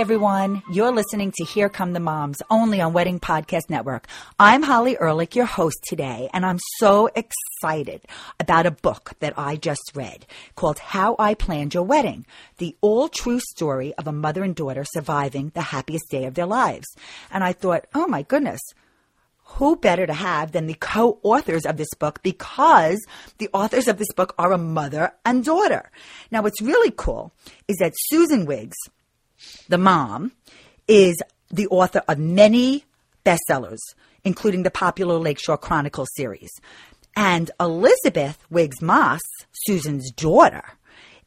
Everyone, you're listening to Here Come the Moms, only on Wedding Podcast Network. I'm Holli Ehrlich, your host today, and I'm so excited about a book that I just read called How I Planned Your Wedding, the all true story of a mother and daughter surviving the happiest day of their lives. And I thought, oh my goodness, who better to have than the co-authors of this book because the authors of this book are a mother and daughter. Now, what's really cool is that Susan Wiggs, the mom, is the author of many bestsellers, including the popular Lakeshore Chronicle series. And Elizabeth Wiggs Maas, Susan's daughter,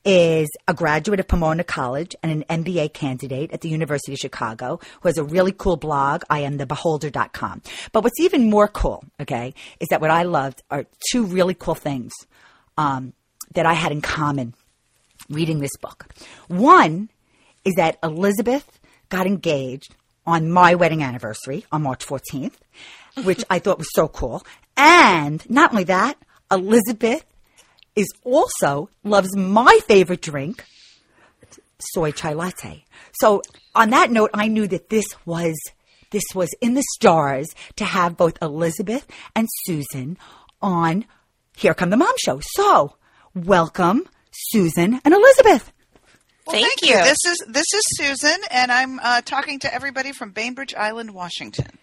is a graduate of Pomona College and an MBA candidate at the University of Chicago who has a really cool blog, I am the beholder.com. But what's even more cool, okay, is that what I loved are two really cool things um, that I had in common reading this book. One is that Elizabeth got engaged on my wedding anniversary on March 14th, which I thought was so cool. And not only that, Elizabeth is also loves my favorite drink, soy chai latte. So on that note, I knew that this was this was in the stars to have both Elizabeth and Susan on Here Come the Mom Show. So welcome, Susan and Elizabeth. Well, thank, thank you. you. This is this is Susan, and I'm uh, talking to everybody from Bainbridge Island, Washington.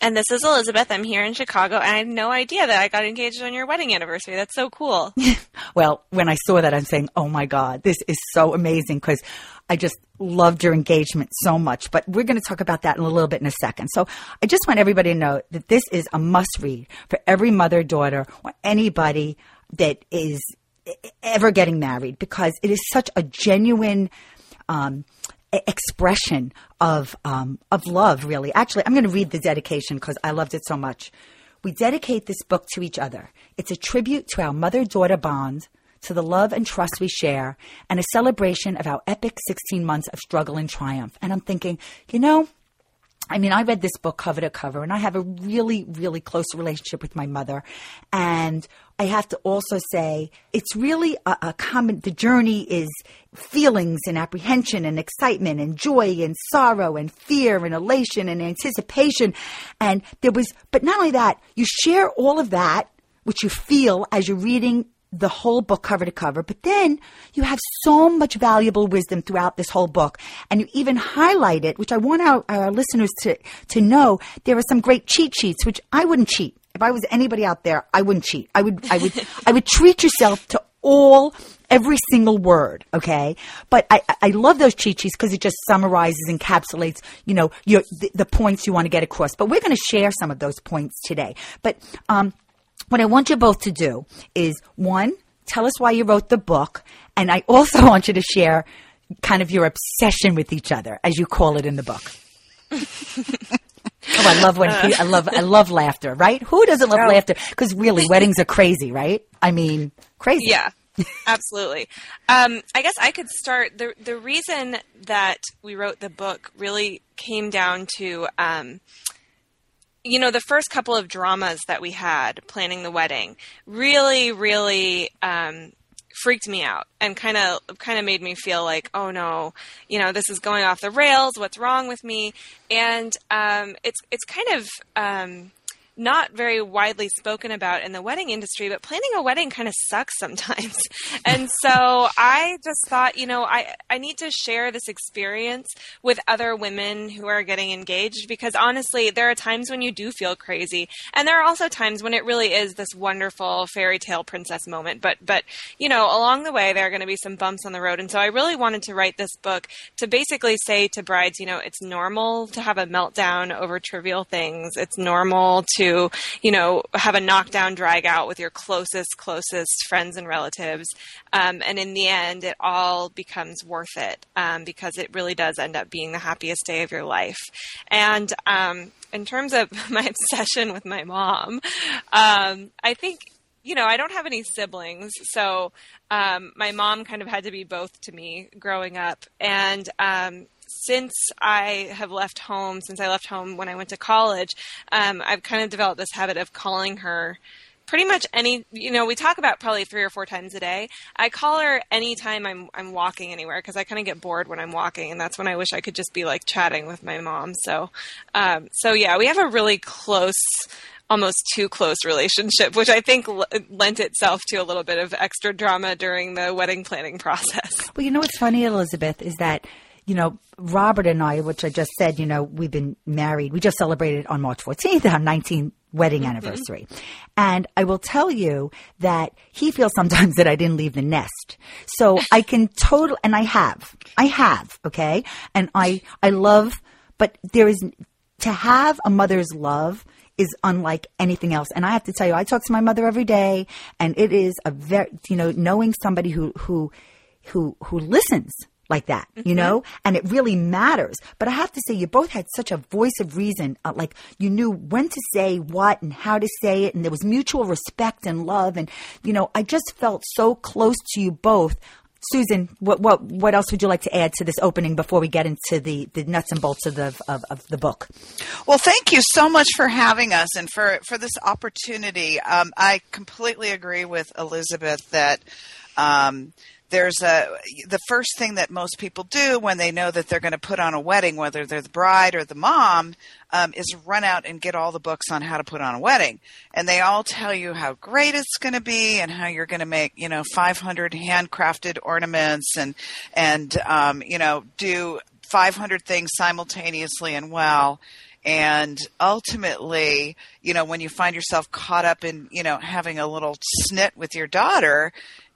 And this is Elizabeth. I'm here in Chicago, and I had no idea that I got engaged on your wedding anniversary. That's so cool. well, when I saw that, I'm saying, "Oh my God, this is so amazing!" Because I just loved your engagement so much. But we're going to talk about that in a little bit in a second. So I just want everybody to know that this is a must read for every mother, daughter, or anybody that is ever getting married because it is such a genuine um, expression of um, of love. Really, actually, I'm going to read the dedication because I loved it so much. We dedicate this book to each other. It's a tribute to our mother daughter bond, to the love and trust we share, and a celebration of our epic 16 months of struggle and triumph. And I'm thinking, you know, I mean, I read this book cover to cover, and I have a really, really close relationship with my mother. And I have to also say, it's really a, a common, the journey is feelings and apprehension and excitement and joy and sorrow and fear and elation and anticipation. And there was, but not only that, you share all of that, which you feel as you're reading the whole book cover to cover, but then you have so much valuable wisdom throughout this whole book. And you even highlight it, which I want our, our listeners to, to know. There are some great cheat sheets, which I wouldn't cheat. If I was anybody out there, I wouldn't cheat. I would, I would, I would treat yourself to all, every single word. Okay. But I, I love those cheat sheets because it just summarizes, encapsulates, you know, your, the, the points you want to get across. But we're going to share some of those points today. But, um, what I want you both to do is one, tell us why you wrote the book. And I also want you to share kind of your obsession with each other, as you call it in the book. oh, I love when I love I love laughter, right? Who doesn't love oh. laughter? Because really, weddings are crazy, right? I mean, crazy. Yeah, absolutely. Um, I guess I could start. the The reason that we wrote the book really came down to um, you know, the first couple of dramas that we had planning the wedding really, really um, freaked me out and kind of kind of made me feel like, oh no, you know, this is going off the rails. What's wrong with me? And um, it's it's kind of um, not very widely spoken about in the wedding industry, but planning a wedding kind of sucks sometimes. and so I just thought, you know, I, I need to share this experience with other women who are getting engaged because honestly, there are times when you do feel crazy. And there are also times when it really is this wonderful fairy tale princess moment. But, but, you know, along the way, there are going to be some bumps on the road. And so I really wanted to write this book to basically say to brides, you know, it's normal to have a meltdown over trivial things. It's normal to to, you know, have a knockdown drag out with your closest, closest friends and relatives. Um, and in the end, it all becomes worth it um, because it really does end up being the happiest day of your life. And um, in terms of my obsession with my mom, um, I think you know, I don't have any siblings, so um, my mom kind of had to be both to me growing up. And um, since I have left home, since I left home when I went to college, um, I've kind of developed this habit of calling her pretty much any you know we talk about probably three or four times a day. I call her anytime i'm i'm walking anywhere because i kind of get bored when i'm walking and that's when i wish i could just be like chatting with my mom. So um, so yeah we have a really close almost too close relationship which i think l- lent itself to a little bit of extra drama during the wedding planning process. Well you know what's funny elizabeth is that you know, Robert and I, which I just said, you know, we've been married. We just celebrated on March 14th our 19th wedding mm-hmm. anniversary. And I will tell you that he feels sometimes that I didn't leave the nest. So I can total, and I have, I have, okay? And I, I love, but there is, to have a mother's love is unlike anything else. And I have to tell you, I talk to my mother every day and it is a very, you know, knowing somebody who, who, who, who listens like that, you mm-hmm. know? And it really matters. But I have to say, you both had such a voice of reason. Uh, like you knew when to say what and how to say it. And there was mutual respect and love. And, you know, I just felt so close to you both. Susan, what, what, what else would you like to add to this opening before we get into the, the nuts and bolts of the, of, of the book? Well, thank you so much for having us and for, for this opportunity. Um, I completely agree with Elizabeth that, um, there's a the first thing that most people do when they know that they're going to put on a wedding, whether they're the bride or the mom, um, is run out and get all the books on how to put on a wedding, and they all tell you how great it's going to be and how you're going to make you know 500 handcrafted ornaments and and um, you know do 500 things simultaneously and well. And ultimately you know when you find yourself caught up in you know having a little snit with your daughter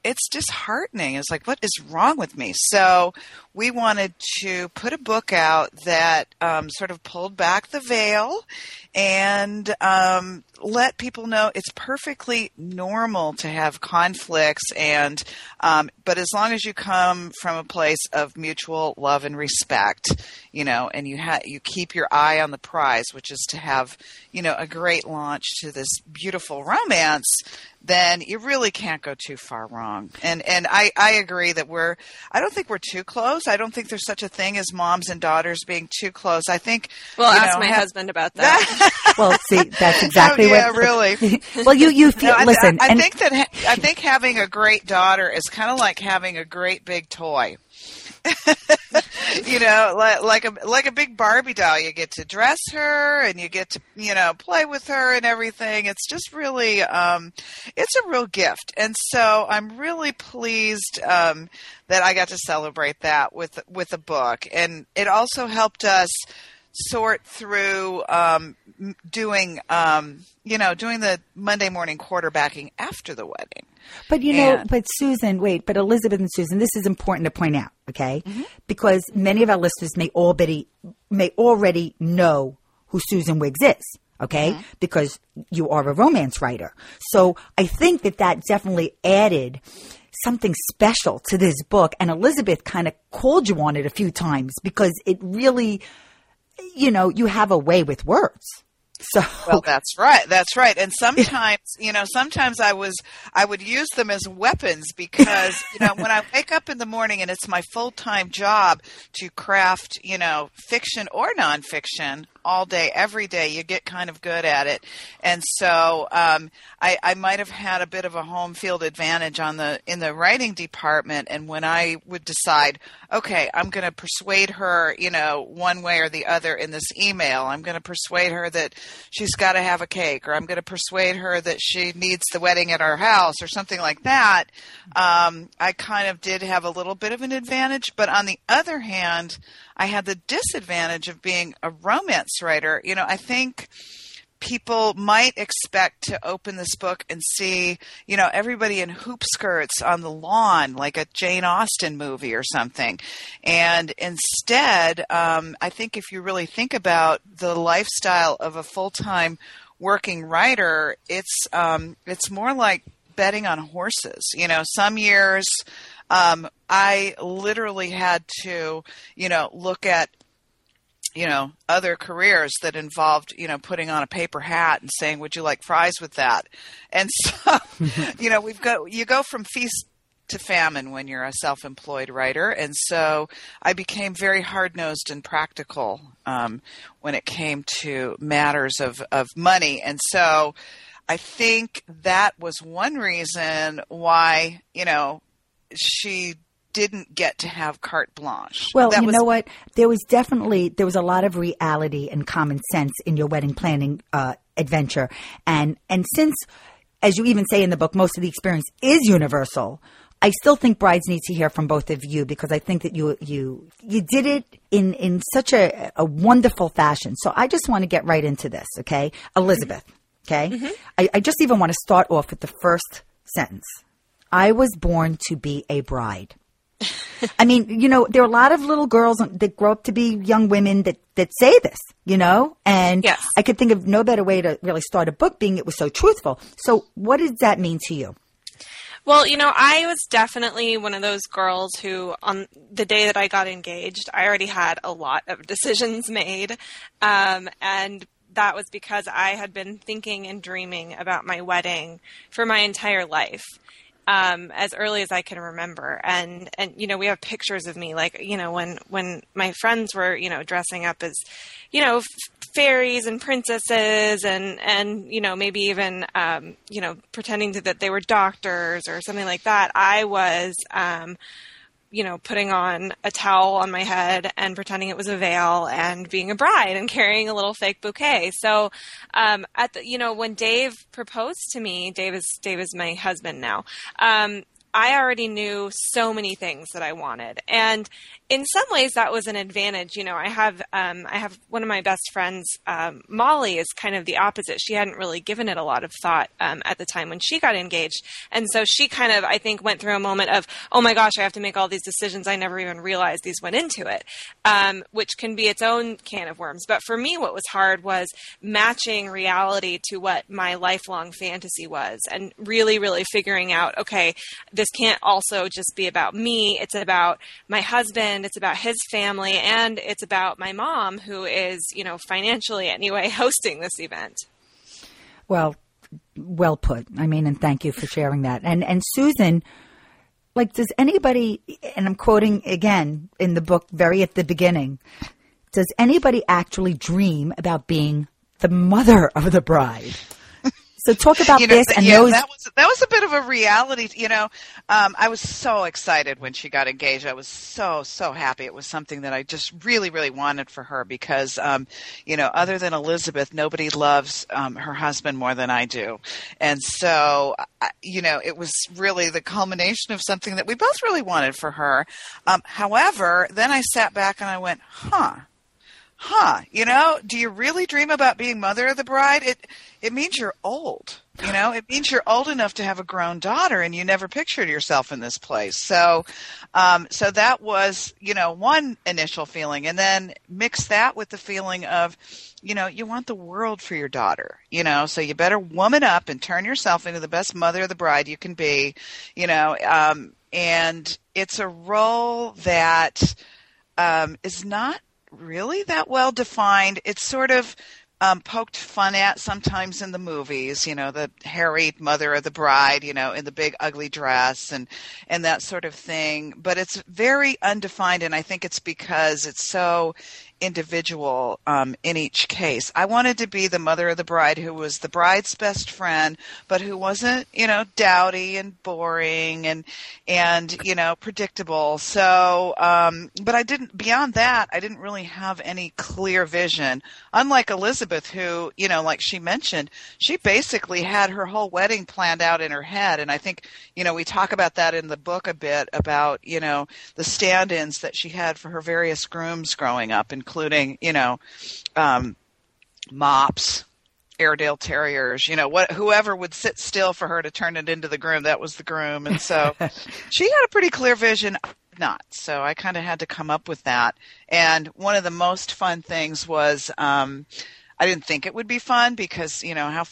it's disheartening. It's like, what is wrong with me? So we wanted to put a book out that um, sort of pulled back the veil and um, let people know it's perfectly normal to have conflicts and um, but as long as you come from a place of mutual love and respect you know and you ha- you keep your eye on the prize which is to have you know a great launch to this beautiful romance then you really can't go too far wrong. And and I, I agree that we're I don't think we're too close I don't think there's such a thing as moms and daughters being too close I think well ask know, my have, husband about that well, see, that's oh, exactly oh, yeah, what. really. well, you you feel. No, listen, I, I, I think that I think having a great daughter is kind of like having a great big toy. you know, like, like a like a big Barbie doll. You get to dress her and you get to you know play with her and everything. It's just really, um, it's a real gift. And so I'm really pleased um, that I got to celebrate that with with a book, and it also helped us sort through um, doing, um, you know, doing the Monday morning quarterbacking after the wedding. But you know, and, but Susan, wait, but Elizabeth and Susan, this is important to point out, okay? Mm-hmm. Because many of our listeners may already may already know who Susan Wiggs is, okay? Mm-hmm. Because you are a romance writer. So I think that that definitely added something special to this book. And Elizabeth kind of called you on it a few times because it really you know, you have a way with words. So well, that's right. That's right. And sometimes, you know, sometimes I was I would use them as weapons because you know when I wake up in the morning and it's my full time job to craft, you know, fiction or nonfiction all day, every day. You get kind of good at it, and so um, I, I might have had a bit of a home field advantage on the in the writing department. And when I would decide, okay, I'm going to persuade her, you know, one way or the other in this email. I'm going to persuade her that she's got to have a cake, or I'm going to persuade her that she needs the wedding at our house, or something like that. Um, I kind of did have a little bit of an advantage, but on the other hand, I had the disadvantage of being a romance writer. You know, I think people might expect to open this book and see, you know, everybody in hoop skirts on the lawn, like a Jane Austen movie or something. And instead, um, I think if you really think about the lifestyle of a full time working writer, it's um, it's more like betting on horses. You know, some years um, I literally had to, you know, look at you know other careers that involved you know putting on a paper hat and saying would you like fries with that? And so you know we've got you go from feast to famine when you're a self-employed writer. And so i became very hard-nosed and practical um, when it came to matters of, of money. And so I think that was one reason why, you know, she didn't get to have carte blanche. Well, that you was, know what? There was definitely there was a lot of reality and common sense in your wedding planning uh, adventure, and and since, as you even say in the book, most of the experience is universal. I still think brides need to hear from both of you because I think that you you you did it in in such a, a wonderful fashion. So I just want to get right into this, okay, Elizabeth. Okay, I, I just even want to start off with the first sentence. I was born to be a bride. I mean, you know, there are a lot of little girls that grow up to be young women that, that say this, you know, and Yes. I could think of no better way to really start a book being it was so truthful. So what does that mean to you? Well, you know, I was definitely one of those girls who, on the day that I got engaged, I already had a lot of decisions made. Um, and that was because I had been thinking and dreaming about my wedding for my entire life. Um, as early as I can remember, and and you know we have pictures of me like you know when when my friends were you know dressing up as you know f- fairies and princesses and and you know maybe even um, you know pretending to, that they were doctors or something like that. I was um, you know putting on a towel on my head and pretending it was a veil and being a bride and carrying a little fake bouquet. So um, at the you know when Dave proposed to me, Dave is Dave is my husband now. Um, I already knew so many things that I wanted, and in some ways that was an advantage. You know, I have um, I have one of my best friends, um, Molly, is kind of the opposite. She hadn't really given it a lot of thought um, at the time when she got engaged, and so she kind of I think went through a moment of, oh my gosh, I have to make all these decisions. I never even realized these went into it, um, which can be its own can of worms. But for me, what was hard was matching reality to what my lifelong fantasy was, and really, really figuring out, okay, this can't also just be about me. It's about my husband. It's about his family, and it's about my mom, who is, you know, financially anyway, hosting this event. Well, well put. I mean, and thank you for sharing that. And and Susan, like, does anybody? And I'm quoting again in the book, very at the beginning. Does anybody actually dream about being the mother of the bride? So talk about you know, this and yeah, those. that was that was a bit of a reality. You know, um, I was so excited when she got engaged. I was so so happy. It was something that I just really really wanted for her because, um, you know, other than Elizabeth, nobody loves um, her husband more than I do, and so I- you know, it was really the culmination of something that we both really wanted for her. Um, however, then I sat back and I went, huh huh you know do you really dream about being mother of the bride? It it means you're old you know? It means you're old enough to have a grown daughter and you never pictured yourself in this place. So um so that was you know one initial feeling and then mix that with the feeling of you know you want the world for your daughter you know? So you better woman up and turn yourself into the best mother of the bride you can be you know? Um and it's a role that um, is not really that well defined. It's sort of um, poked fun at sometimes in the movies, you know, the harried mother of the bride, you know, in the big ugly dress and and that sort of thing. But it's very undefined, and I think it's because it's so individual um, in each case. I wanted to be the mother of the bride who was the bride's best friend, but who wasn't, you know, dowdy and boring and and you know predictable. So, um, but I didn't. Beyond that, I didn't really have any clear vision. Unlike Elizabeth, who you know, like she mentioned, she basically had her whole wedding planned out in her head, and I think you know we talk about that in the book a bit about you know the stand-ins that she had for her various grooms growing up, including you know um, mops. Airedale Terriers, you know, what whoever would sit still for her to turn it into the groom, that was the groom. And so she had a pretty clear vision. Not so I kind of had to come up with that. And one of the most fun things was um, I didn't think it would be fun because you know how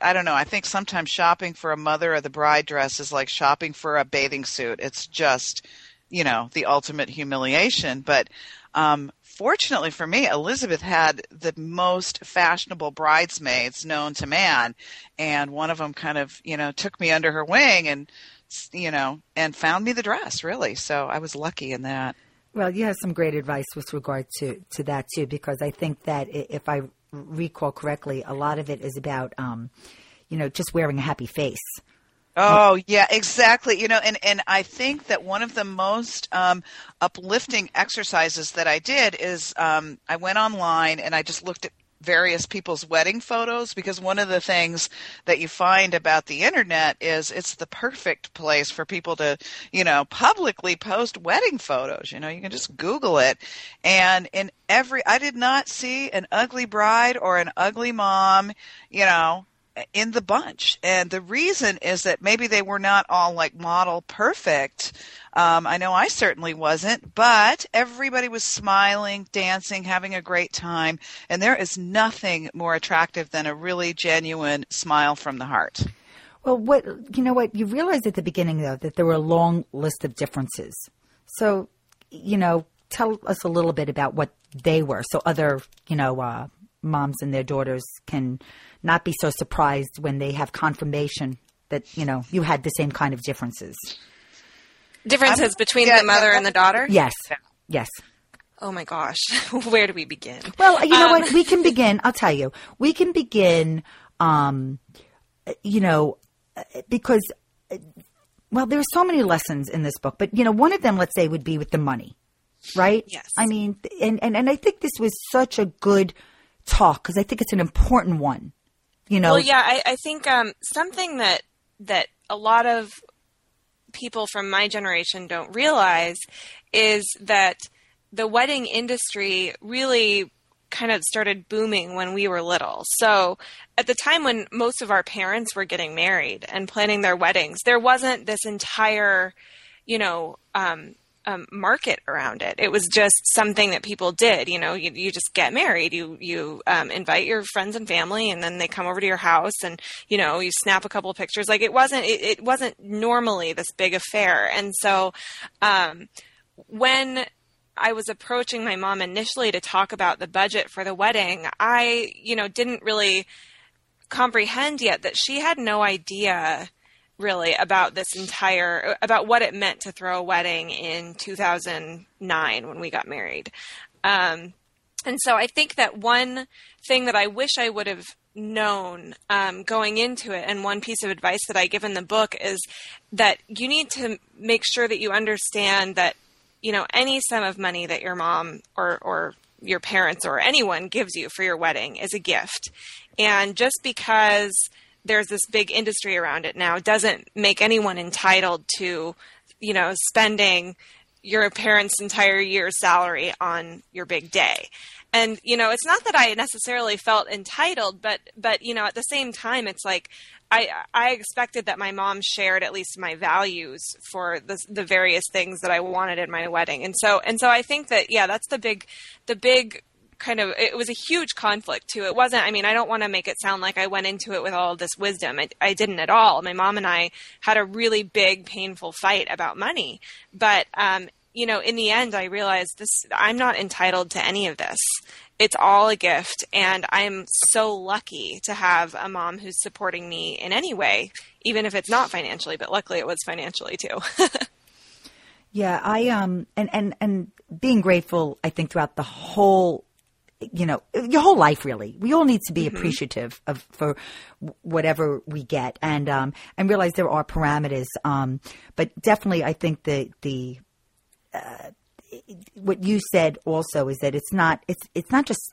I don't know. I think sometimes shopping for a mother of the bride dress is like shopping for a bathing suit. It's just you know the ultimate humiliation. But um, fortunately for me, Elizabeth had the most fashionable bridesmaids known to man, and one of them kind of you know took me under her wing and you know and found me the dress really. So I was lucky in that. Well, you have some great advice with regard to, to that too, because I think that if I recall correctly, a lot of it is about, um, you know, just wearing a happy face. Oh yeah, exactly. You know, and and I think that one of the most um, uplifting exercises that I did is um, I went online and I just looked at various people's wedding photos because one of the things that you find about the internet is it's the perfect place for people to, you know, publicly post wedding photos. You know, you can just Google it. And in every, I did not see an ugly bride or an ugly mom, you know, in the bunch. And the reason is that maybe they were not all like model perfect. Um, I know I certainly wasn't, but everybody was smiling, dancing, having a great time. And there is nothing more attractive than a really genuine smile from the heart. Well, what you know, what you realized at the beginning though that there were a long list of differences. So, you know, tell us a little bit about what they were, so other you know uh, moms and their daughters can not be so surprised when they have confirmation that you know you had the same kind of differences. Differences I'm, between yeah, the mother and the daughter. Yes. Yes. Oh my gosh, where do we begin? Well, you know um, what? We can begin. I'll tell you. We can begin. Um, you know, because well, there are so many lessons in this book, but you know, one of them, let's say, would be with the money, right? Yes. I mean, and and and I think this was such a good talk because I think it's an important one you know well yeah i, I think um, something that that a lot of people from my generation don't realize is that the wedding industry really kind of started booming when we were little. So, at the time when most of our parents were getting married and planning their weddings, there wasn't this entire, you know, um, um, market around it. It was just something that people did. You know, you, you just get married, you you um, invite your friends and family, and then they come over to your house, and you know, you snap a couple of pictures. Like it wasn't it, it wasn't normally this big affair, and so um, when I was approaching my mom initially to talk about the budget for the wedding, I you know didn't really comprehend yet that she had no idea really about this entire about what it meant to throw a wedding in 2009 when we got married. Um, and so i think that one thing that i wish i would have known um, going into it and one piece of advice that i give in the book is that you need to make sure that you understand that you know any sum of money that your mom or or your parents or anyone gives you for your wedding is a gift. And just because there's this big industry around it now doesn't make anyone entitled to, you know, spending your parents' entire year's salary on your big day. And you know, it's not that I necessarily felt entitled, but but you know, at the same time, it's like I I expected that my mom shared at least my values for the the various things that I wanted in my wedding, and so and so I think that yeah, that's the big the big kind of it was a huge conflict too. It wasn't. I mean, I don't want to make it sound like I went into it with all this wisdom. I, I didn't at all. My mom and I had a really big, painful fight about money, but um, you know, in the end, I realized this. I'm not entitled to any of this. It's all a gift, and I'm so lucky to have a mom who's supporting me in any way, even if it's not financially. But luckily, it was financially too. yeah, I um, and and and being grateful, I think throughout the whole you know, your whole life really. We all need to be mm-hmm. appreciative of for whatever we get and um and realize there are parameters. Um but definitely I think the the uh, what you said also is that it's not it's it's not just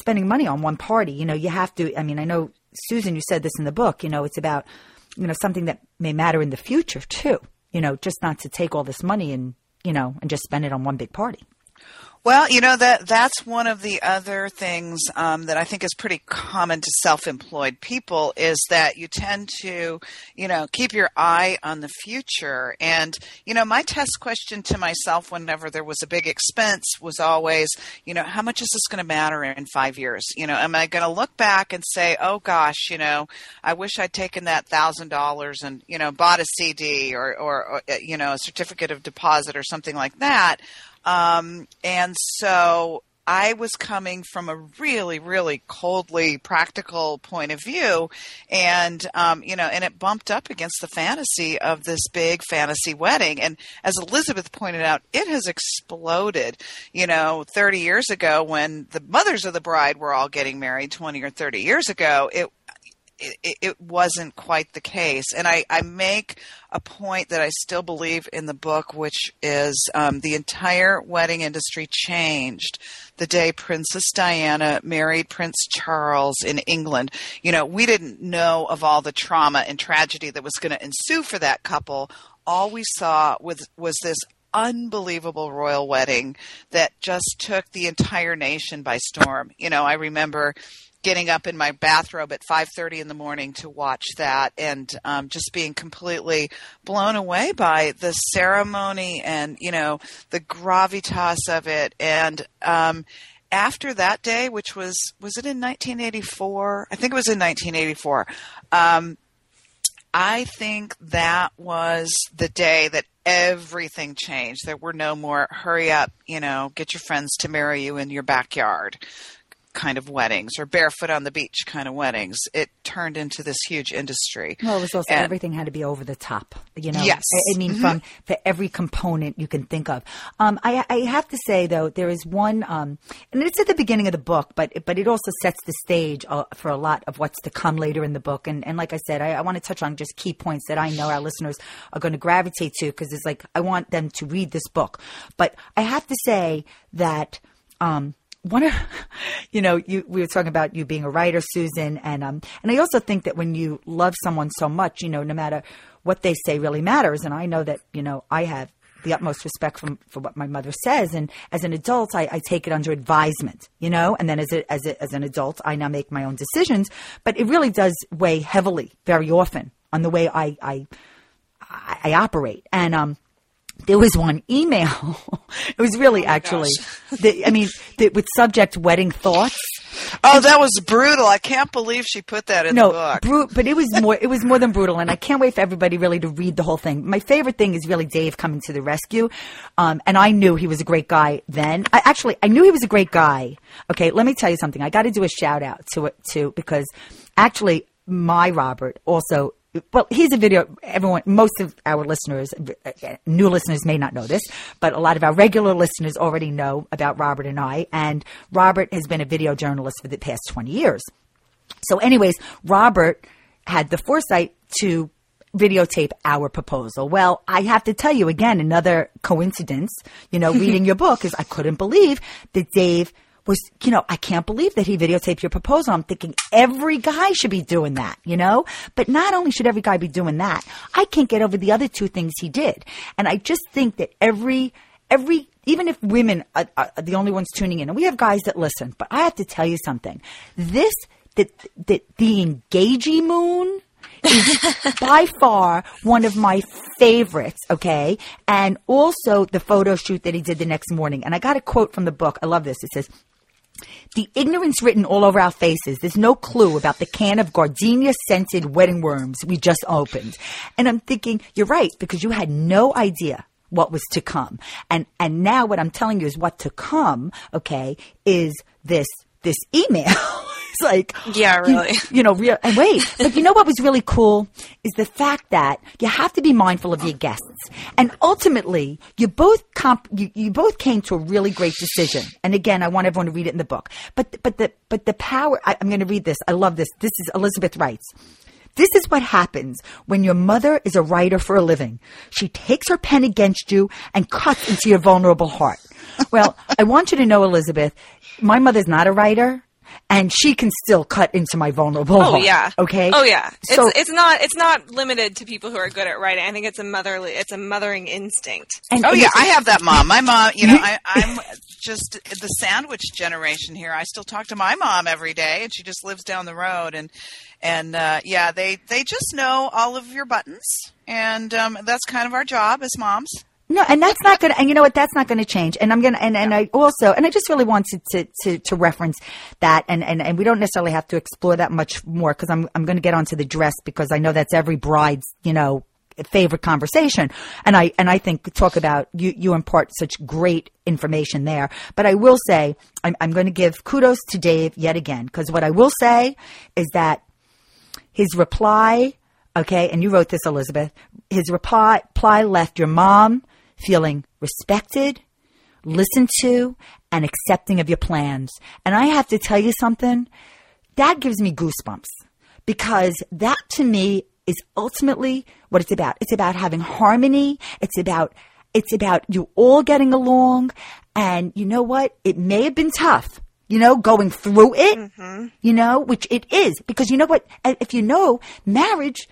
spending money on one party. You know, you have to I mean, I know Susan you said this in the book, you know, it's about you know something that may matter in the future too. You know, just not to take all this money and, you know, and just spend it on one big party. Well, you know that that's one of the other things um, that I think is pretty common to self-employed people is that you tend to, you know, keep your eye on the future. And you know, my test question to myself whenever there was a big expense was always, you know, how much is this going to matter in five years? You know, am I going to look back and say, oh gosh, you know, I wish I'd taken that thousand dollars and you know bought a CD or, or, or you know a certificate of deposit or something like that um, and so I was coming from a really, really coldly practical point of view, and um, you know, and it bumped up against the fantasy of this big fantasy wedding. And as Elizabeth pointed out, it has exploded. You know, 30 years ago, when the mothers of the bride were all getting married, 20 or 30 years ago, it it, it wasn't quite the case. And I, I make a point that I still believe in the book, which is um, the entire wedding industry changed the day Princess Diana married Prince Charles in England. You know, we didn't know of all the trauma and tragedy that was going to ensue for that couple. All we saw was was this unbelievable royal wedding that just took the entire nation by storm. You know, I remember getting up in my bathrobe at 5:30 in the morning to watch that and um, just being completely blown away by the ceremony and you know the gravitas of it. And um, after that day which was was it in 1984 I think it was in 1984 um, I think that was the day that everything changed. There were no more hurry up, you know, get your friends to marry you in your backyard kind of weddings or barefoot on the beach kind of weddings. It turned into this huge industry. Well, it was also And- everything had to be over the top. You know, Yes. I, I mean, from for every component you can think of. Um, I, I have to say though, there is one, um, and it's at the beginning of the book, but but it also sets the stage uh, for a lot of what's to come later in the book. And and like I said, I, I want to touch on just key points that I know our listeners are going to gravitate to because it's like I want them to read this book. But I have to say that. Um, one of you know you we were talking about you being a writer susan and um and i also think that when you love someone so much you know no matter what they say really matters. And i know that you know i have the utmost respect from for what my mother says. And as an adult I, I take it under advisement you know? And then as a, as a, as an adult i now make my own decisions. But it really does weigh heavily very often on the way i i, I operate. And um there was one email. it was really actually, the, I mean, the, with subject wedding thoughts. Oh, that was brutal. I can't believe she put that in the No, book. bru- but it was more. It was more than brutal, and I can't wait for everybody really to read the whole thing. My favorite thing is really Dave coming to the rescue, um, and I knew he was a great guy then. I actually I knew he was a great guy. Okay, let me tell you something. I got to do a shout out to it too because actually my Robert also. Well, he's a video. Everyone, most of our listeners, new listeners may not know this, but a lot of our regular listeners already know about Robert and I. And Robert has been a video journalist for the past 20 years. So, anyways, Robert had the foresight to videotape our proposal. Well, I have to tell you again, another coincidence, you know, reading your book is I couldn't believe that Dave was, you know, I can't believe that he videotaped your proposal. I'm thinking every guy should be doing that, you know? But not only should every guy be doing that, I can't get over the other two things he did. And I just think that every, every, even if women are, are the only ones tuning in, and we have guys that listen, but I have to tell you something. This, that, that the engagey moon, is by far one of my favorites, okay? And also the photo shoot that he did the next morning. And I got a quote from the book. I love this. It says, the ignorance written all over our faces. There's no clue about the can of gardenia scented wedding worms we just opened. And I'm thinking, you're right, because you had no idea what was to come. And, and now what I'm telling you is what to come, okay, is this, this email. it's like, Yeah, you- really. you know, real, and wait, but you know what was really cool is the fact that you have to be mindful of your guests, and ultimately, you both comp, you, you both came to a really great decision. And again, I want everyone to read it in the book. But but the but the power. I, I'm going to read this. I love this. This is Elizabeth writes. This is what happens when your mother is a writer for a living. She takes her pen against you and cuts into your vulnerable heart. Well, I want you to know, Elizabeth, my mother's not a writer. And she can still cut into my vulnerable Oh heart. yeah. Okay. Oh yeah. So it's it's not it's not limited to people who are good at writing. I think it's a motherly it's a mothering instinct. and, Oh yeah, I have that mom. My mom, you know, I, I'm just the sandwich generation here. I still talk to my mom every day, and she just lives down the road. And and uh, yeah, they they just know all of your buttons, and um, that's kind of our job as moms. No, and that's not going to, and you know what, that's not going to change. And I'm going to, and, and I also, and I just really wanted to, to, to reference that. And, and, and we don't necessarily have to explore that much more because I'm, I'm going to get onto the dress because I know that's every bride's, you know, favorite conversation. And I, and I think talk about you, you impart such great information there. But I will say, I'm, I'm going to give kudos to Dave yet again because what I will say is that his reply, okay, and you wrote this, Elizabeth, his reply, reply left your mom feeling respected, listened to, and accepting of your plans. And I have to tell you something, that gives me goosebumps because that to me is ultimately what it's about. It's about having harmony. It's about it's about you all getting along. And you know what? It may have been tough, you know, going through it, mm-hmm. you know, which it is. Because you know what? If you know marriage,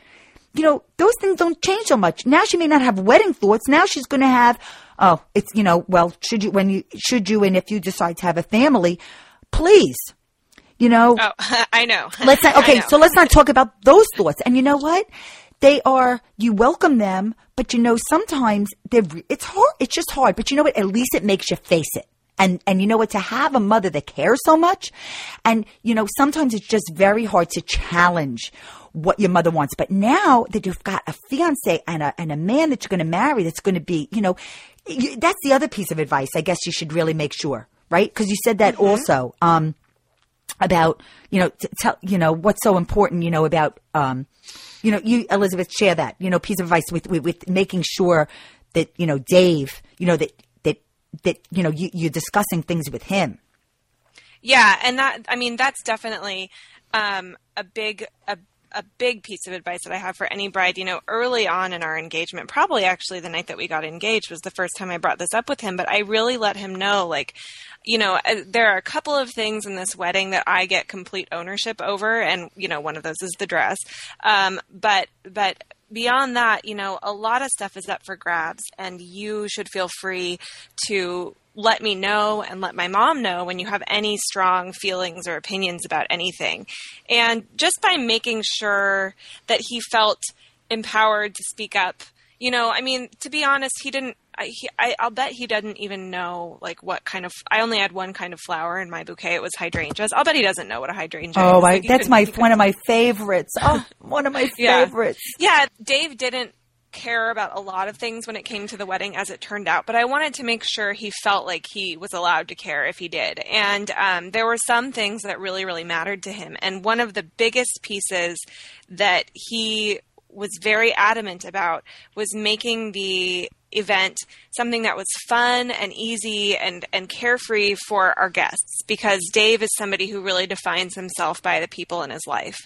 you know, those things don't change so much. Now she may not have wedding thoughts. Now she's going to have, oh, it's, you know, well, should you, when you, should you, and if you decide to have a family, please, you know. Oh, I know. Let's not, okay, so let's not talk about those thoughts. And you know what? They are, you welcome them, but you know, sometimes they're, it's hard, it's just hard, but you know what? At least it makes you face it. And, and you know what? To have a mother that cares so much, and you know, sometimes it's just very hard to challenge what your mother wants. But now that you've got a fiance and a, and a man that you're going to marry that's going to be, you know, you, that's the other piece of advice I guess you should really make sure, right? Because you said that mm-hmm. also. Um, about you know tell you know what's so important you know about um you know you Elizabeth share that you know piece of advice with with, with making sure that you know Dave you know that that that you know you, you're discussing things with him yeah and that I mean that's definitely um a big a a big piece of advice that I have for any bride. You know, early on in our engagement, probably actually the night that we got engaged was the first time I brought this up with him, but I really let him know, like, you know, uh, there are a couple of things in this wedding that I get complete ownership over, and you know, one of those is the dress. Um, but but beyond that, you know, a lot of stuff is up for grabs, and you should feel free to let me know and let my mom know when you have any strong feelings or opinions about anything. And just by making sure that he felt empowered to speak up, you know, I mean, to be honest, he didn't. I, he, I, will bet he doesn't even know like what kind of. I only had one kind of flower in my bouquet. It was hydrangeas. I'll bet he doesn't know what a hydrangea oh, is. Oh, that's my one of my favorites. Oh, one of my favorites. Yeah. yeah, Dave didn't care about a lot of things when it came to the wedding, as it turned out. But I wanted to make sure he felt like he was allowed to care if he did. And um, there were some things that really, really mattered to him. And one of the biggest pieces that he was very adamant about was making the event something that was fun and easy and, and carefree for our guests because Dave is somebody who really defines himself by the people in his life.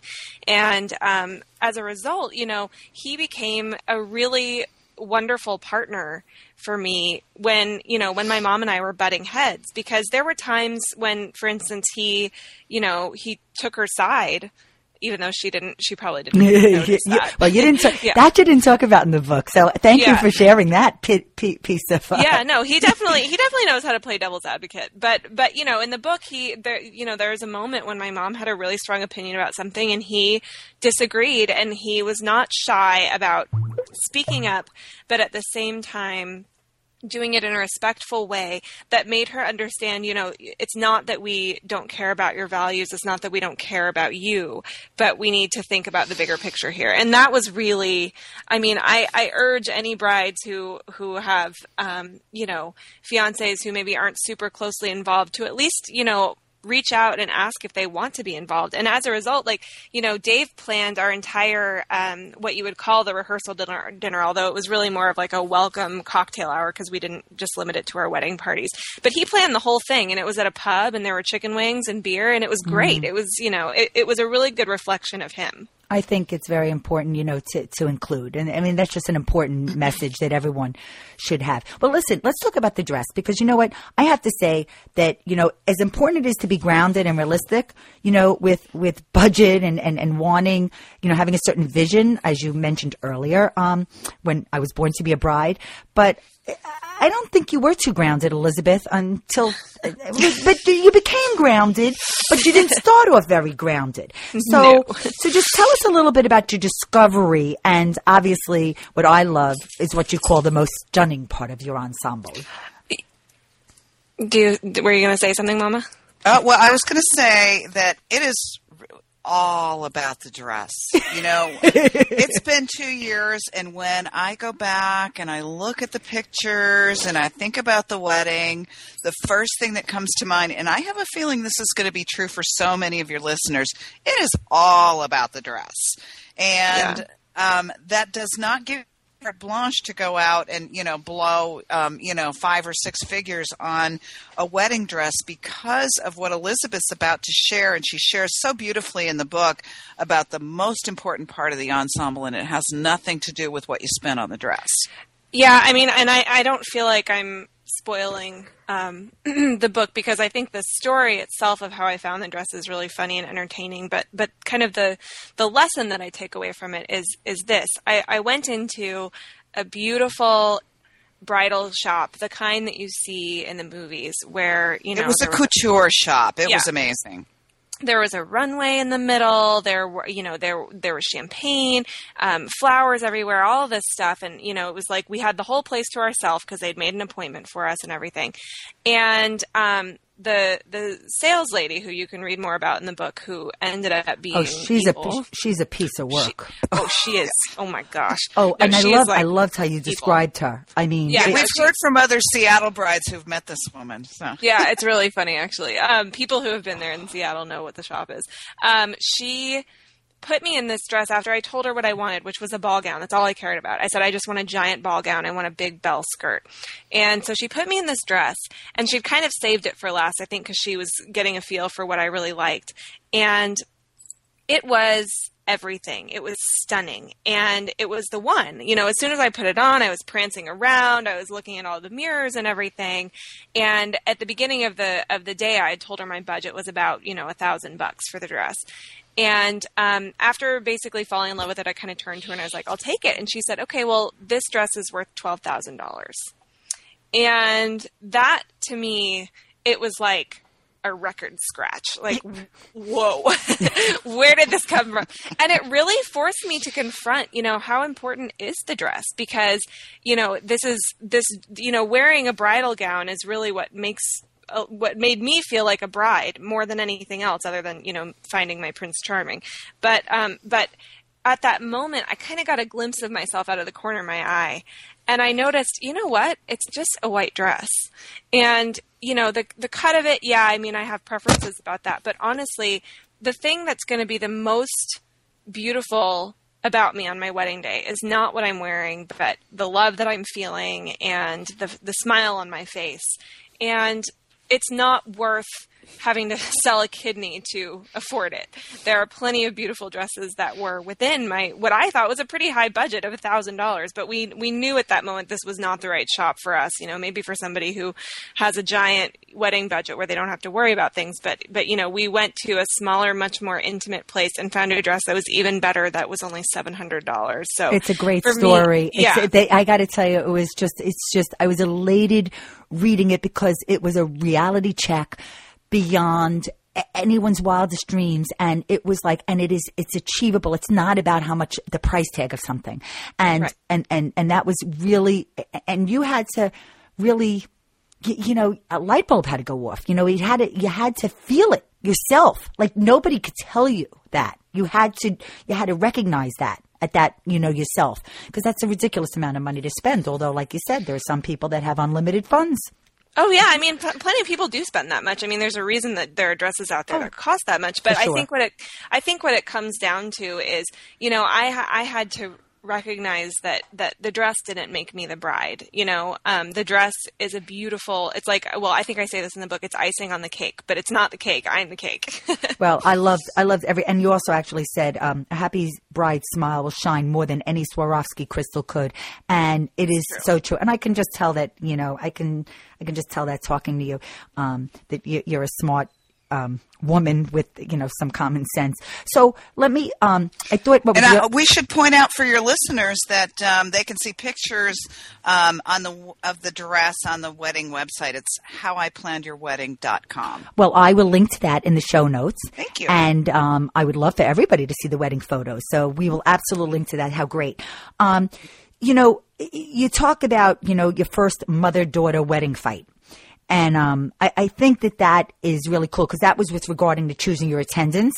And um, as a result, you know, he became a really wonderful partner for me when you know when my mom and I were butting heads because there were times when for instance he you know he took her side even though she didn't, she probably didn't that. well, you didn't. Talk, yeah. That you didn't talk about in the book. So thank yeah. you for sharing that p- p- piece of. Uh, yeah, no, he definitely he definitely knows how to play devil's advocate. But but you know, in the book, he there you know there was a moment when my mom had a really strong opinion about something, and he disagreed, and he was not shy about speaking up, but at the same time doing it in a respectful way that made her understand, you know, it's not that we don't care about your values, it's not that we don't care about you, but we need to think about the bigger picture here. And that was really, I mean, I, I urge any brides who who have, um, you know, fiancés who maybe aren't super closely involved to at least, you know, reach out and ask if they want to be involved. And as a result, like, you know, Dave planned our entire, um, what you would call the rehearsal dinner, dinner, although it was really more of like a welcome cocktail hour because we didn't just limit it to our wedding parties. But he planned the whole thing and it was at a pub and there were chicken wings and beer and it was great. Mm. It was, you know, it, it was a really good reflection of him. I think it's very important, you know, to, to include. And I mean, that's just an important message that everyone should have. But listen, let's talk about the dress because you know what? I have to say that, you know, as important it is to be grounded and realistic, you know, with, with budget and, and, and wanting, you know, having a certain vision, as you mentioned earlier, um, when I was born to be a bride. But I don't think you were too grounded, Elizabeth, until. but you became grounded, but you didn't start off very grounded. So, no. so just tell us a little bit about your discovery, and obviously, what I love is what you call the most stunning part of your ensemble. Do you, were you going to say something, Mama? Uh, well, I was going to say that it is all about the dress. You know, it's been two years, and when I go back and I look at the pictures and I think about the wedding, the first thing that comes to mind, and I have a feeling this is going to be true for so many of your listeners, it is all about the dress. And yeah. um, that does not give carte blanche to go out and you know blow um, you know five or six figures on a wedding dress because of what Elizabeth's about to share, and she shares so beautifully in the book about the most important part of the ensemble, and it has nothing to do with what you spent on the dress. Yeah, I mean, and I, I don't feel like I'm spoiling um, the book because I think the story itself of how I found the dress is really funny and entertaining. But but kind of the the lesson that I take away from it is is this: I, I went into a beautiful bridal shop, the kind that you see in the movies, where you know it was a couture shop. It Yeah. was amazing. There was a runway in the middle. There were, you know, there there was champagne, um, flowers everywhere, all this stuff, and you know, it was like we had the whole place to ourselves because they'd made an appointment for us and everything. And um, the the sales lady, who you can read more about in the book, who ended up being Oh, she's a she's a piece of work. oh, she is. Oh my gosh. oh, No, and I love like I loved how you described her. I mean, Yeah, it- We've heard from other Seattle brides who've met this woman. So yeah, it's really funny actually. Um, people who have been there in Seattle know what the shop is. Um, she put me in this dress after I told her what I wanted, which was a ball gown. That's all I cared about. I said, I just want a giant ball gown. I want a big bell skirt. And so she put me in this dress, and she'd kind of saved it for last, I think, because she was getting a feel for what I really liked. And it was everything. It was stunning. And it was the one. You know, as soon as I put it on, I was prancing around, I was looking at all the mirrors and everything. And at the beginning of the of the day I had told her my budget was about, you know, a thousand bucks for the dress. And um, after basically falling in love with it, I kind of turned to her and I was like, I'll take it. And she said, Okay, well, this dress is worth twelve thousand dollars. And that to me, it was like a record scratch. Like, whoa, where did this come from? And it really forced me to confront, you know, how important is the dress? Because, you know, this is, this, you know, wearing a bridal gown is really what makes, uh, what made me feel like a bride more than anything else, other than, you know, finding my Prince Charming. But, um, but, at that moment, I kind of got a glimpse of myself out of the corner of my eye. And I noticed, you know what? It's just a white dress. And, you know, the, the cut of it, yeah, I mean, I have preferences about that. But honestly, the thing that's going to be the most beautiful about me on my wedding day is not what I'm wearing, but the love that I'm feeling and the, the smile on my face. And it's not worth having to sell a kidney to afford it. There are plenty of beautiful dresses that were within my what I thought was a pretty high budget of a thousand dollars, but we we knew at that moment this was not the right shop for us. You know, maybe for somebody who has a giant wedding budget where they don't have to worry about things. But but you know, we went to a smaller, much more intimate place and found a dress that was even better. That was only seven hundred dollars. So It's a great for me- story. yeah. They, I got to tell you, it was just, it's just, I was elated reading it because it was a reality check beyond anyone's wildest dreams. And it was like and it is it's achievable. It's not about how much the price tag of something. And Right. and and and that was really and you had to really you know a light bulb had to go off. You know you had to you had to feel it yourself. Like nobody could tell you that. You had to you had to recognize that at that you know yourself. Because that's a ridiculous amount of money to spend. Although like you said there are some people that have unlimited funds Oh yeah, I mean, pl- plenty of people do spend that much. I mean, there's a reason that there are dresses out there oh. that cost that much. But Oh. For I think what it, I think what it comes down to is, you know, I I had to recognize that that the dress didn't make me the bride. You know, um, the dress is a beautiful. It's like, well, I think I say this in the book. It's icing on the cake, but it's not the cake. I'm the cake. Well, I loved, I loved every, and you also actually said, um, a happy bride's smile will shine more than any Swarovski crystal could. And it is so true. And I can just tell that, you know, I can, I can just tell that talking to you, um, that you, you're a smart, um, woman with, you know, some common sense. So let me, um, I thought And uh, we should point out for your listeners that um, they can see pictures um, on the of the dress on the wedding website. It's howiplannedyourwedding.com. Well, I will link to that in the show notes. Thank you. And um, I would love for everybody to see the wedding photos. So we will absolutely link to that. How great. Um, you know, you talk about, you know, your first mother daughter wedding fight. And um, I, I think that that is really cool because that was with regarding to choosing your attendants.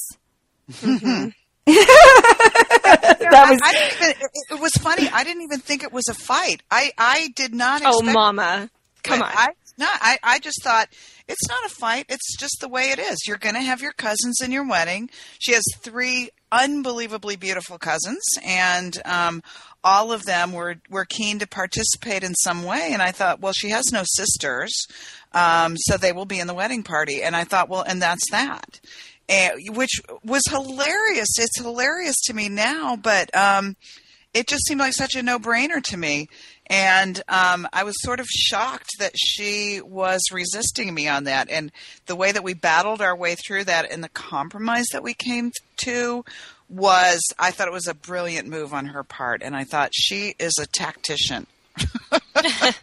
that was I didn't even, it, it was funny. I didn't even think it was a fight. I, I did not oh, mama, come on. I, no, I, I just thought it's not a fight. It's just the way it is. You're going to have your cousins in your wedding. She has three unbelievably beautiful cousins, and um, all of them were were keen to participate in some way. And I thought, well, she has no sisters, um, so they will be in the wedding party. And I thought, well, and that's that. And, which was hilarious. It's hilarious to me now, but um, it just seemed like such a no brainer to me. And um, I was sort of shocked that she was resisting me on that. And the way that we battled our way through that and the compromise that we came to was, I thought it was a brilliant move on her part. And I thought she is a tactician.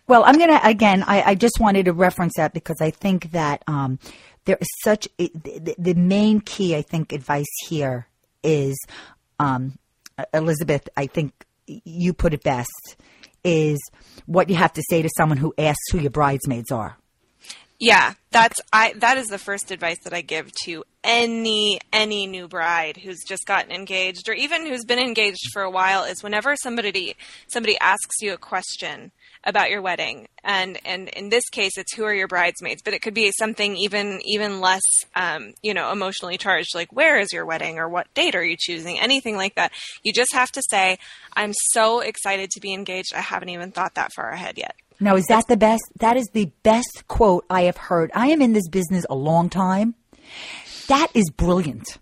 well, I'm going to, again, I, I, just wanted to reference that because I think that um, there is such, the, the, main key, I think, advice here is um, Elizabeth, I think you put it best is what you have to say to someone who asks who your bridesmaids are. Yeah, that's I that is the first advice that I give to any any new bride who's just gotten engaged or even who's been engaged for a while is whenever somebody somebody asks you a question about your wedding. And and in this case it's who are your bridesmaids? But it could be something even even less um, you know emotionally charged like where is your wedding or what date are you choosing? Anything like that. You just have to say i'm so excited to be engaged. I haven't even thought that far ahead yet. Now is that the best that is the best quote i have heard. I am in this business a long time. That is brilliant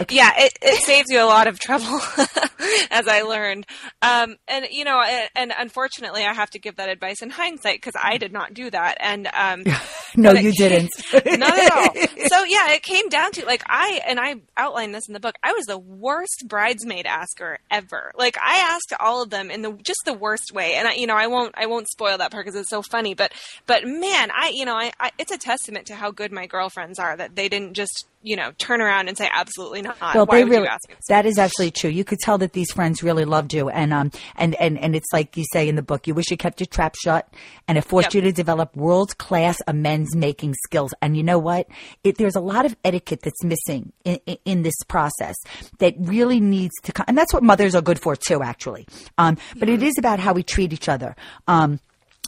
Okay. Yeah, it, it saves you a lot of trouble, as I learned. Um, and you know, and, and, unfortunately, I have to give that advice in hindsight because I did not do that. And um, no, you didn't. not at all. So yeah, it came down to like I and I outlined this in the book. I was the worst bridesmaid asker ever. Like I asked all of them in the just the worst way. And I, you know, I won't I won't spoil that part because it's so funny. But but man, I you know, I, I it's a testament to how good my girlfriends are that they didn't just you know turn around and say absolutely not. Well, Why they really that is actually true. You could tell that these friends really loved you, and um and and and it's like you say in the book, you wish you kept your trap shut, and it forced yep. you to develop world class amends making skills. And you know what? It, there's a lot of etiquette that's missing in, in, in, this process that really needs to come, and that's what mothers are good for too, actually. Um, but it is about how we treat each other. Um,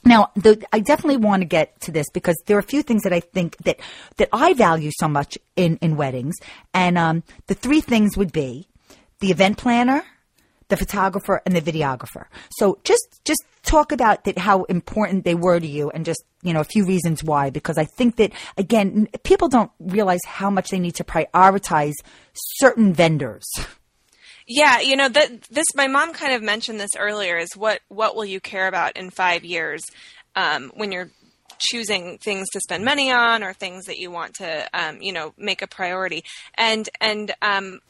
now, the, I definitely want to get to this because there are a few things that I think that that I value so much in in weddings, and um, the three things would be the event planner, the photographer, and the videographer. So just just talk about that how important they were to you, and just you know a few reasons why. Because I think that again, people don't realize how much they need to prioritize certain vendors. Yeah, you know that this. My mom kind of mentioned this earlier. Is what what will you care about in five years um, when you're choosing things to spend money on or things that you want to um, you know make a priority and and um,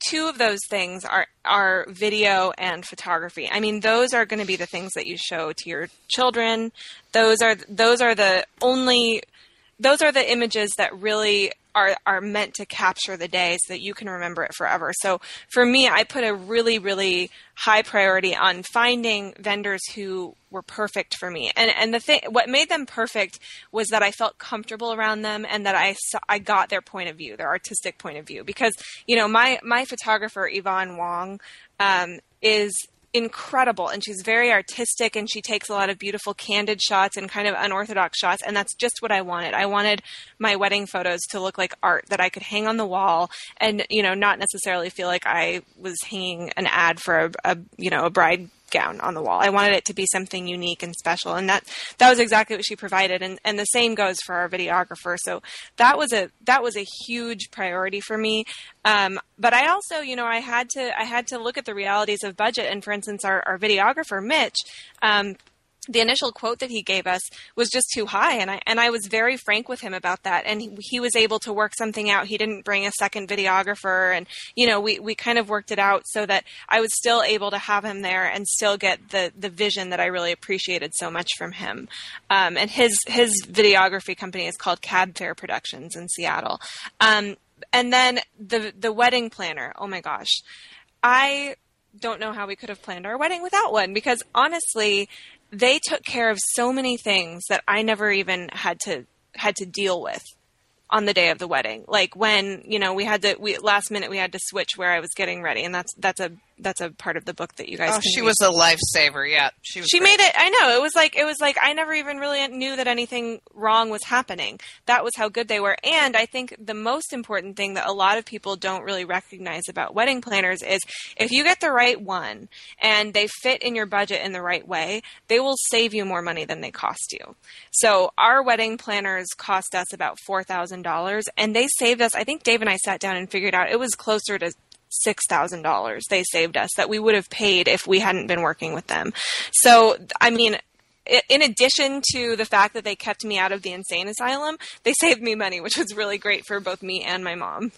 two of those things are are video and photography. I mean, those are going to be the things that you show to your children. Those are those are the only those are the images that really are are meant to capture the day so that you can remember it forever. So for me, I put a really really high priority on finding vendors who were perfect for me. And and the thing what made them perfect was that I felt comfortable around them and that I saw, I got their point of view, their artistic point of view because you know, my my photographer Yvonne Wong um, is incredible and she's very artistic and she takes a lot of beautiful candid shots and kind of unorthodox shots and that's just what I wanted. I wanted my wedding photos to look like art that I could hang on the wall and you know not necessarily feel like I was hanging an ad for a, a you know a bride gown on the wall. I wanted it to be something unique and special, and that that was exactly what she provided. And and the same goes for our videographer. So that was a that was a huge priority for me. Um, but I also, you know, I had to I had to look at the realities of budget. And for instance, our, our videographer Mitch. Um, the initial quote that he gave us was just too high and I and I was very frank with him about that and he, he, was able to work something out. He didn't bring a second videographer and you know we we kind of worked it out so that I was still able to have him there and still get the the vision that I really appreciated so much from him. Um, and his his videography company is called Cab Fair Productions in Seattle. Um, and then the the wedding planner oh my gosh. I don't know how we could have planned our wedding without one because honestly they took care of so many things that I never even had to had to deal with on the day of the wedding. Like when, you know, we had to we last minute we had to switch where I was getting ready and that's that's a that's a part of the book that you guys. Oh, she read. was a lifesaver. Yeah, she was. She great. made it. I know it was like it was like I never even really knew that anything wrong was happening. That was how good they were. And I think the most important thing that a lot of people don't really recognize about wedding planners is if you get the right one and they fit in your budget in the right way, they will save you more money than they cost you. So our wedding planners cost us about four thousand dollars, and they saved us. I think Dave and I sat down and figured out it was closer to $6,000 they saved us that we would have paid if we hadn't been working with them. So, I mean, in addition to the fact that they kept me out of the insane asylum, they saved me money, which was really great for both me and my mom.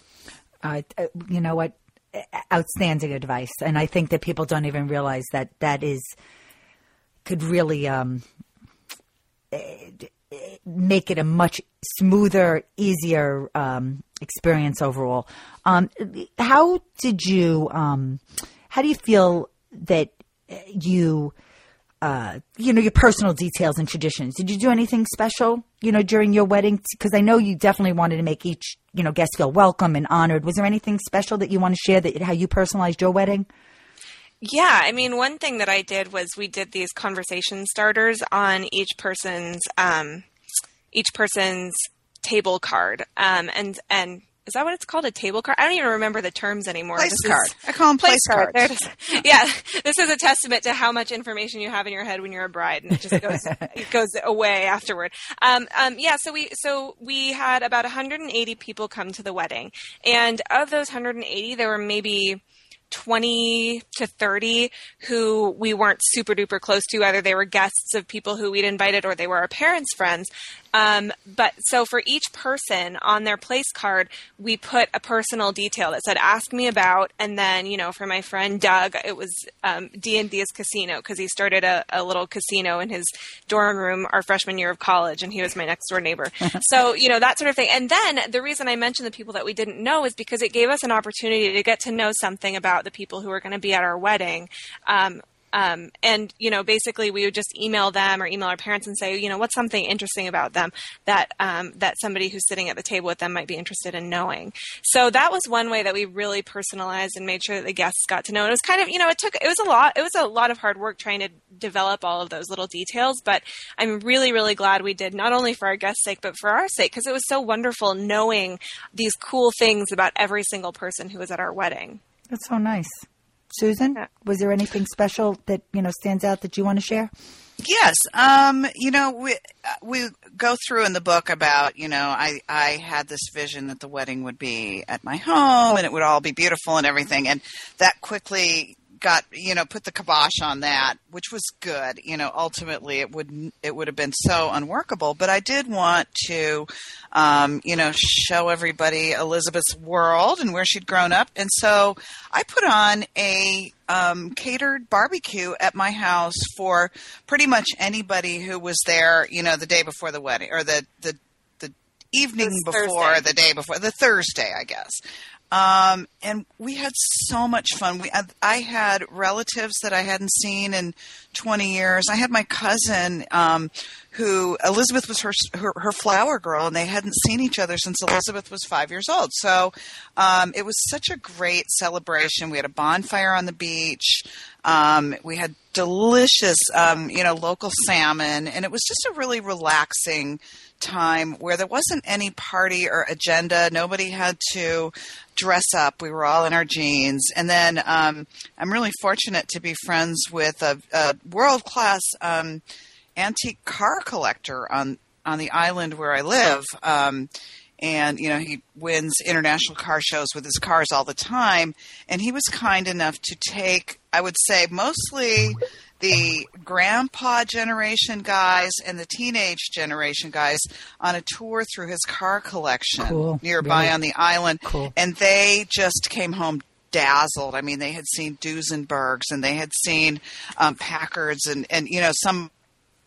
Uh, you know what? Outstanding advice. And I think that people don't even realize that that is, could really um, make it a much smoother, easier um, experience overall. Um, how did you? Um, how do you feel that you? Uh, you know your personal details and traditions. Did you do anything special, you know, during your wedding? Because I know you definitely wanted to make each, you know, guest feel welcome and honored. Was there anything special that you want to share that how you personalized your wedding? Yeah, I mean, one thing that I did was we did these conversation starters on each person's um, each person's table card, um, and and is that what it's called? A table card? I don't even remember the terms anymore. Place this card. Is, I call them place, place cards. Is. Yeah, this is a testament to how much information you have in your head when you're a bride, and it just goes it goes away afterward. Um, um, yeah, so we so we had about 180 people come to the wedding, and of those 180, there were maybe 20 to 30 who we weren't super duper close to. Either they were guests of people who we'd invited or they were our parents' friends. Um, but so for each person on their place card, we put a personal detail that said, ask me about. And then, you know, for my friend Doug, it was um, D&D's casino because he started a, a, little casino in his dorm room our freshman year of college and he was my next door neighbor. so, you know, that sort of thing. And then the reason I mentioned the people that we didn't know is because it gave us an opportunity to get to know something about the people who were going to be at our wedding. Um, um, and you know, basically, we would just email them or email our parents and say, you know, what's something interesting about them that um, that somebody who's sitting at the table with them might be interested in knowing. So that was one way that we really personalized and made sure that the guests got to know. And it was kind of, you know, it took it was a lot. It was a lot of hard work trying to develop all of those little details. But I'm really, really glad we did, not only for our guests' sake, but for our sake, because it was so wonderful knowing these cool things about every single person who was at our wedding. That's so nice. Susan, was there anything special that you know stands out that you want to share? Yes, um, you know we we go through in the book about you know I I had this vision that the wedding would be at my home and it would all be beautiful and everything, and that quickly got you know put the kibosh on that, which was good. You know, ultimately it would it would have been so unworkable. But I did want to, um, you know, show everybody Elizabeth's world and where she'd grown up, and so I put on a um, catered barbecue at my house for pretty much anybody who was there. You know, the day before the wedding or the the the evening before Thursday. the day before the Thursday, I guess. Um, and we had so much fun. We, I had relatives that I hadn't seen in 20 years. I had my cousin, um, who Elizabeth was her, her, her flower girl, and they hadn't seen each other since Elizabeth was five years old. So um, it was such a great celebration. We had a bonfire on the beach. Um, we had delicious, um, you know, local salmon, and it was just a really relaxing time where there wasn't any party or agenda. Nobody had to dress up. We were all in our jeans. And then um, I'm really fortunate to be friends with a, a world class um, antique car collector on on the island where I live. Um, and you know he wins international car shows with his cars all the time and he was kind enough to take i would say mostly the grandpa generation guys and the teenage generation guys on a tour through his car collection cool. nearby really? on the island. Cool. And they just came home dazzled. I mean, they had seen Duesenbergs and they had seen um, Packards and, and, you know, some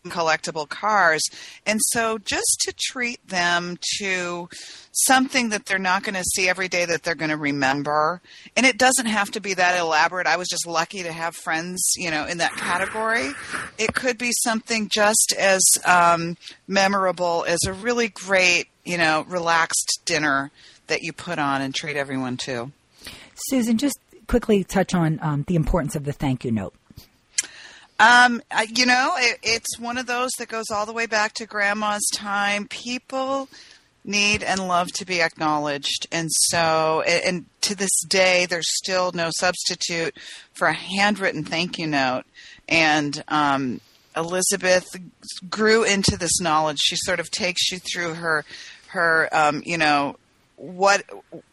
collectible cars. And so just to treat them to something that they're not going to see every day that they're going to remember. And it doesn't have to be that elaborate. I was just lucky to have friends, you know, in that category. It could be something just as um, memorable as a really great, you know, relaxed dinner that you put on and treat everyone to. Susan, just quickly touch on um, the importance of the thank you note? Um, you know, it, it's one of those that goes all the way back to grandma's time. People need and love to be acknowledged. And so, and to this day, there's still no substitute for a handwritten thank you note. And um, Elizabeth grew into this knowledge. She sort of takes you through her, her, um, you know, what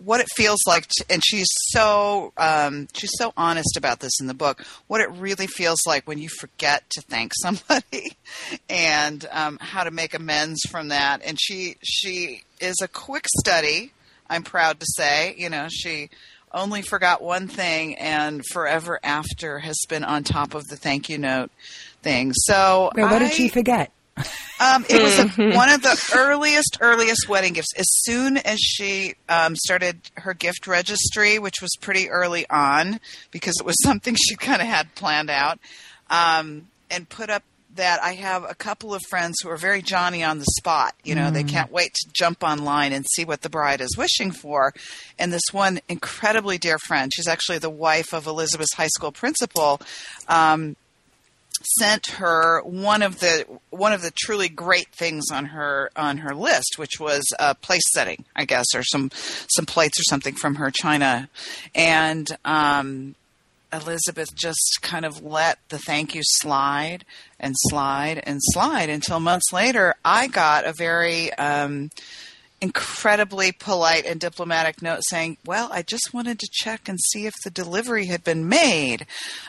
what it feels like to, and she's so um, she's so honest about this in the book what it really feels like when you forget to thank somebody and um, how to make amends from that. And she she is a quick study i'm proud to say. You know she only forgot one thing and forever after has been on top of the thank you note thing. So what I, did she forget um, it was a, one of the earliest, earliest wedding gifts. As soon as she um, started her gift registry, which was pretty early on because it was something she kind of had planned out, um, and put up that I have a couple of friends who are very Johnny on the spot. You know, mm. they can't wait to jump online and see what the bride is wishing for. And this one incredibly dear friend, she's actually the wife of Elizabeth's high school principal. Um, sent her one of the one of the truly great things on her on her list, which was a place setting, I guess, or some some plates or something from her china, and um, Elizabeth just kind of let the thank you slide and slide and slide until months later, I got a very um, incredibly polite and diplomatic note saying, Well, I just wanted to check and see if the delivery had been made.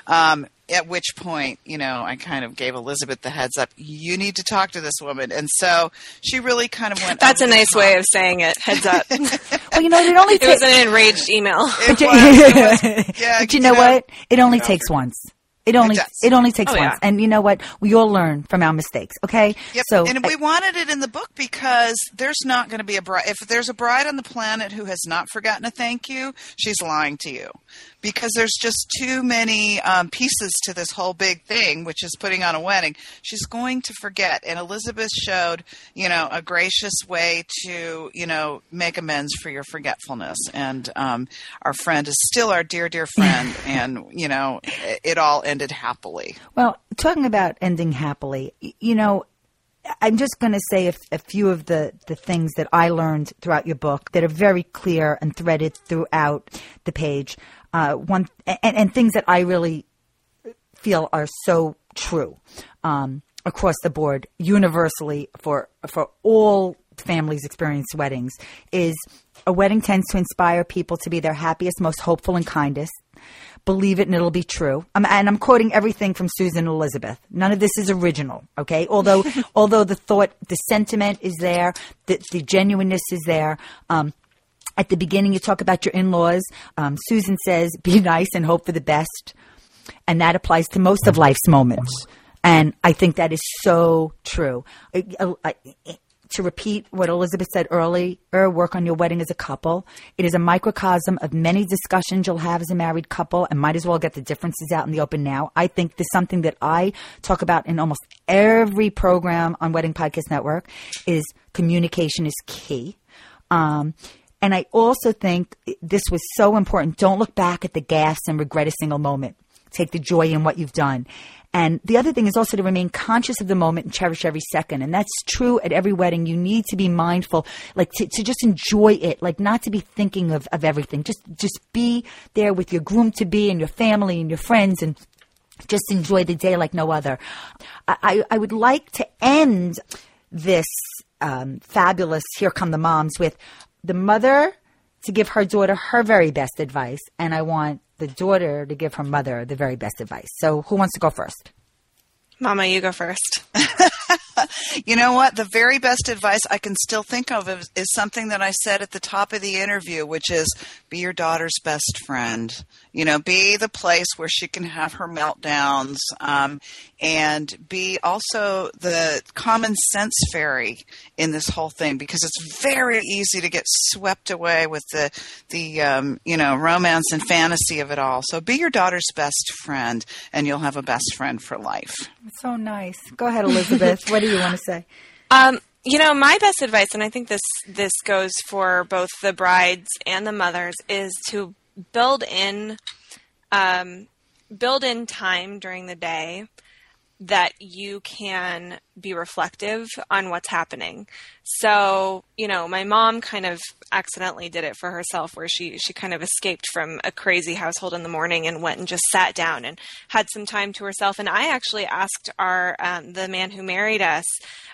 Um, at which point, you know, I kind of gave Elizabeth the heads up. You need to talk to this woman, and so she really kind of went. That's a nice top. way of saying it. Heads up. well, you know, it only. it was an enraged email. It was, it was, yeah, but you know, know what? It only takes once. It only it, it only takes oh, once, yeah. and you know what? We all learn from our mistakes. Okay, yep. so and we wanted it in the book because there's not going to be a bride. If there's a bride on the planet who has not forgotten a thank you, she's lying to you because there's just too many um, pieces to this whole big thing, which is putting on a wedding. She's going to forget. And Elizabeth showed, you know, a gracious way to, you know, make amends for your forgetfulness. And um, our friend is still our dear, dear friend. and, you know, it, it all ended happily. Well, talking about ending happily, you know, I'm just going to say a, a, few of the, the things that I learned throughout your book that are very clear and threaded throughout the page uh, one and, and, things that I really feel are so true um, across the board, universally for for all families experience weddings, is a wedding tends to inspire people to be their happiest, most hopeful, and kindest. Believe it and it'll be true. Um, and I'm quoting everything from Susan Elizabeth. None of this is original, okay? Although, although the thought, the sentiment is there, the, the genuineness is there. Um, at the beginning, you talk about your in laws. Um, Susan says, be nice and hope for the best. And that applies to most of life's moments. And I think that is so true. I, I, to repeat what Elizabeth said earlier, work on your wedding as a couple. It is a microcosm of many discussions you'll have as a married couple and might as well get the differences out in the open now. I think this is something that I talk about in almost every program on Wedding Podcast Network is communication is key. Um, and I also think this was so important. Don't look back at the gas and regret a single moment. Take the joy in what you've done. And the other thing is also to remain conscious of the moment and cherish every second. And that's true at every wedding. You need to be mindful, like to, to just enjoy it, like not to be thinking of, of everything. Just, just be there with your groom to be and your family and your friends and just enjoy the day like no other. I, I would like to end this um, fabulous Here Come the Moms with the mother to give her daughter her very best advice, and I want the daughter to give her mother the very best advice. So, who wants to go first? Mama, you go first. you know what? The very best advice I can still think of is, is, something that I said at the top of the interview, which is be your daughter's best friend. You know, be the place where she can have her meltdowns, um, and be also the common sense fairy in this whole thing because it's very easy to get swept away with the the um, you know romance and fantasy of it all. So be your daughter's best friend, and you'll have a best friend for life. So nice. Go ahead, Elizabeth. what do you want to say? Um, you know, my best advice, and I think this this goes for both the brides and the mothers, is to build in um, build in time during the day that you can be reflective on what's happening. So, you know, my mom kind of accidentally did it for herself where she she kind of escaped from a crazy household in the morning and went and just sat down and had some time to herself and I actually asked our um, the man who married us,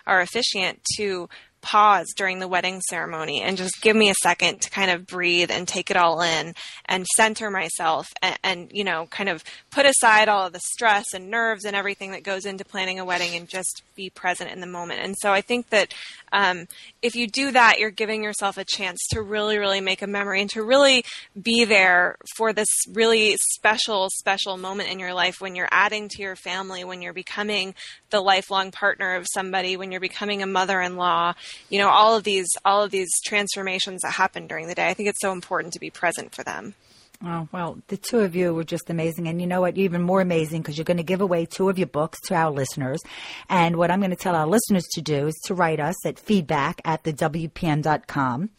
our officiant to pause during the wedding ceremony and just give me a second to kind of breathe and take it all in and center myself and, and, you know kind of put aside all of the stress and nerves and everything that goes into planning a wedding and just be present in the moment. And so i think that um, if you do that you're giving yourself a chance to really really make a memory and to really be there for this really special special moment in your life when you're adding to your family when you're becoming the lifelong partner of somebody when you're becoming a mother-in-law you know all of these all of these transformations that happen during the day i think it's so important to be present for them Oh, well, the two of you were just amazing. And you know what? Even more amazing because you're going to give away two of your books to our listeners. And what I'm going to tell our listeners to do is to write us at feedback at the WPN.com.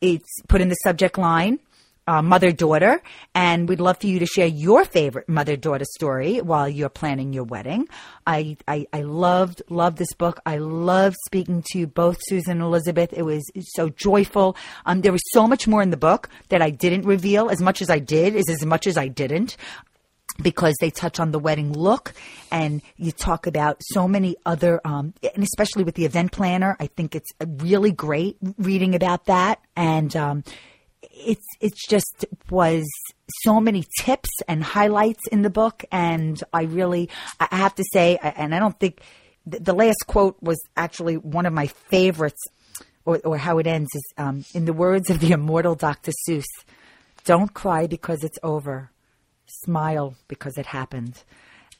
It's put in the subject line uh, mother daughter, and we'd love for you to share your favorite mother daughter story while you're planning your wedding. I, I, I loved loved this book. I loved speaking to both Susan and Elizabeth. It was so joyful. Um, there was so much more in the book that I didn't reveal. As much as I did is as much as I didn't because they touch on the wedding look and you talk about so many other um, and especially with the event planner i think it's really great reading about that and um, it's it's just was so many tips and highlights in the book, and I really I have to say, and I don't think the last quote was actually one of my favorites, or, or how it ends is um, in the words of the immortal Dr. Seuss: "Don't cry because it's over, smile because it happened."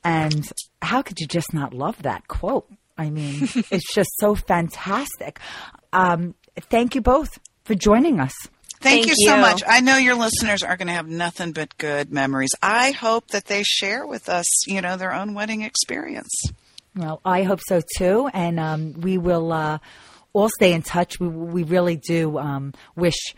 And how could you just not love that quote? I mean, it's just so fantastic. Um, thank you both for joining us. Thank, Thank you, you so much. I know your listeners are going to have nothing but good memories. I hope that they share with us, you know, their own wedding experience. Well, I hope so too, and um, we will uh, all stay in touch. We, we really do um, wish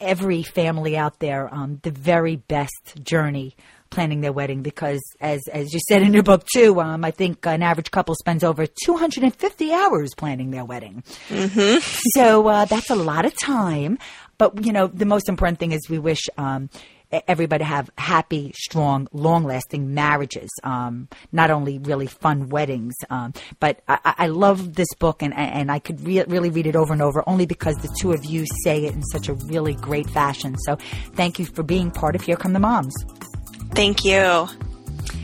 every family out there um, the very best journey planning their wedding because as as you said in your book too um, i think an average couple spends over 250 hours planning their wedding mm-hmm. so uh, that's a lot of time but you know, the most important thing is we wish um, everybody to have happy, strong, long-lasting marriages. Um, not only really fun weddings, um, but I, I, love this book, and and I could re- really read it over and over, only because the two of you say it in such a really great fashion. So, thank you for being part of Here Come the Moms. Thank you.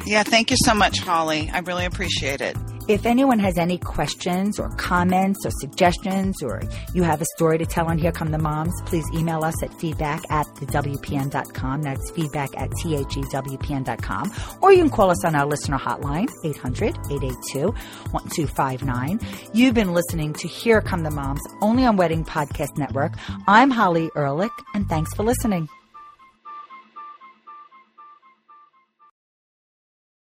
Yeah, thank you so much, Holli. I really appreciate it. If anyone has any questions or comments or suggestions, or you have a story to tell on Here Come the Moms, please email us at feedback at thewpn.com. That's feedback at thewpn.com. Or you can call us on our listener hotline, 800 882 1259. You've been listening to Here Come the Moms, only on Wedding Podcast Network. I'm Holli Ehrlich, and thanks for listening.